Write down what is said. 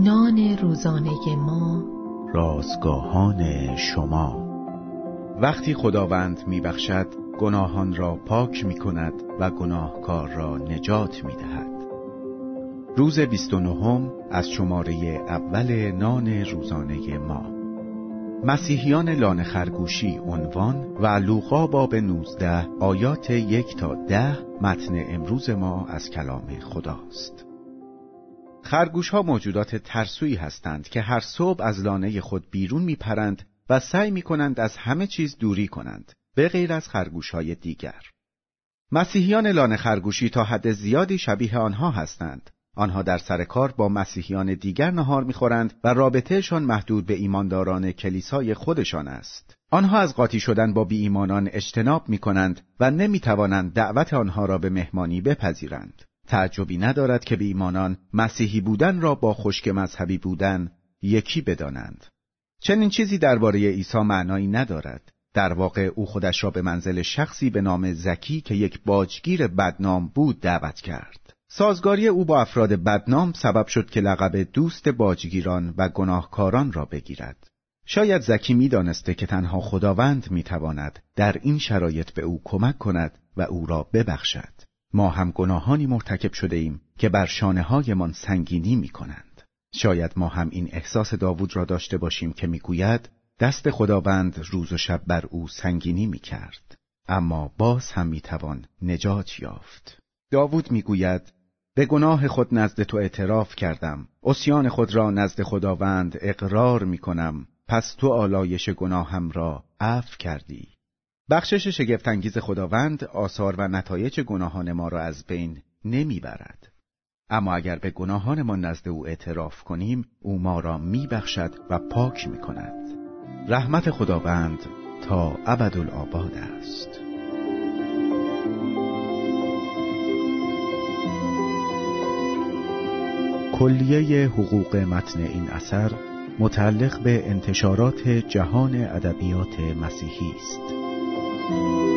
گناهان روزانه ما رازگاهان شما وقتی خداوند میبخشد گناهان را پاک می کند و گناهکار را نجات می دهد. روز 29 از شماره اول نان روزانه ما مسیحیان لانه خرگوشی عنوان و لوقا باب 19 آیات یک تا ده متن امروز ما از کلام خداست. خرگوش ها موجودات ترسویی هستند که هر صبح از لانه خود بیرون می پرند و سعی می کنند از همه چیز دوری کنند به غیر از خرگوش های دیگر. مسیحیان لانه خرگوشی تا حد زیادی شبیه آنها هستند. آنها در سر کار با مسیحیان دیگر نهار می‌خورند و رابطهشان محدود به ایمانداران کلیسای خودشان است. آنها از قاطی شدن با بی ایمانان اجتناب می کنند و نمی توانند دعوت آنها را به مهمانی بپذیرند. تعجبی ندارد که بی ایمانان مسیحی بودن را با خشک مذهبی بودن یکی بدانند. چنین چیزی درباره عیسی معنایی ندارد. در واقع او خودش را به منزل شخصی به نام زکی که یک باجگیر بدنام بود دعوت کرد. سازگاری او با افراد بدنام سبب شد که لقب دوست باجگیران و گناهکاران را بگیرد. شاید زکی می‌دانسته که تنها خداوند می‌تواند در این شرایط به او کمک کند و او را ببخشد. ما هم گناهانی مرتکب شده ایم که بر شانه هایمان سنگینی می کنند. شاید ما هم این احساس داوود را داشته باشیم که می‌گوید دست خداوند روز و شب بر او سنگینی می کرد. اما باز هم می توان نجات یافت. داوود می‌گوید به گناه خود نزد تو اعتراف کردم اسیان خود را نزد خداوند اقرار می کنم پس تو آلایش گناهم را عفو کردی بخشش شگفتانگیز خداوند آثار و نتایج گناهان ما را از بین نمی‌برد. اما اگر به گناهانمان نزد او اعتراف کنیم او ما را میبخشد و پاک می کند رحمت خداوند تا ابدالآباد است. کلیه حقوق متن این اثر متعلق به انتشارات جهان ادبیات مسیحی است. Thank you.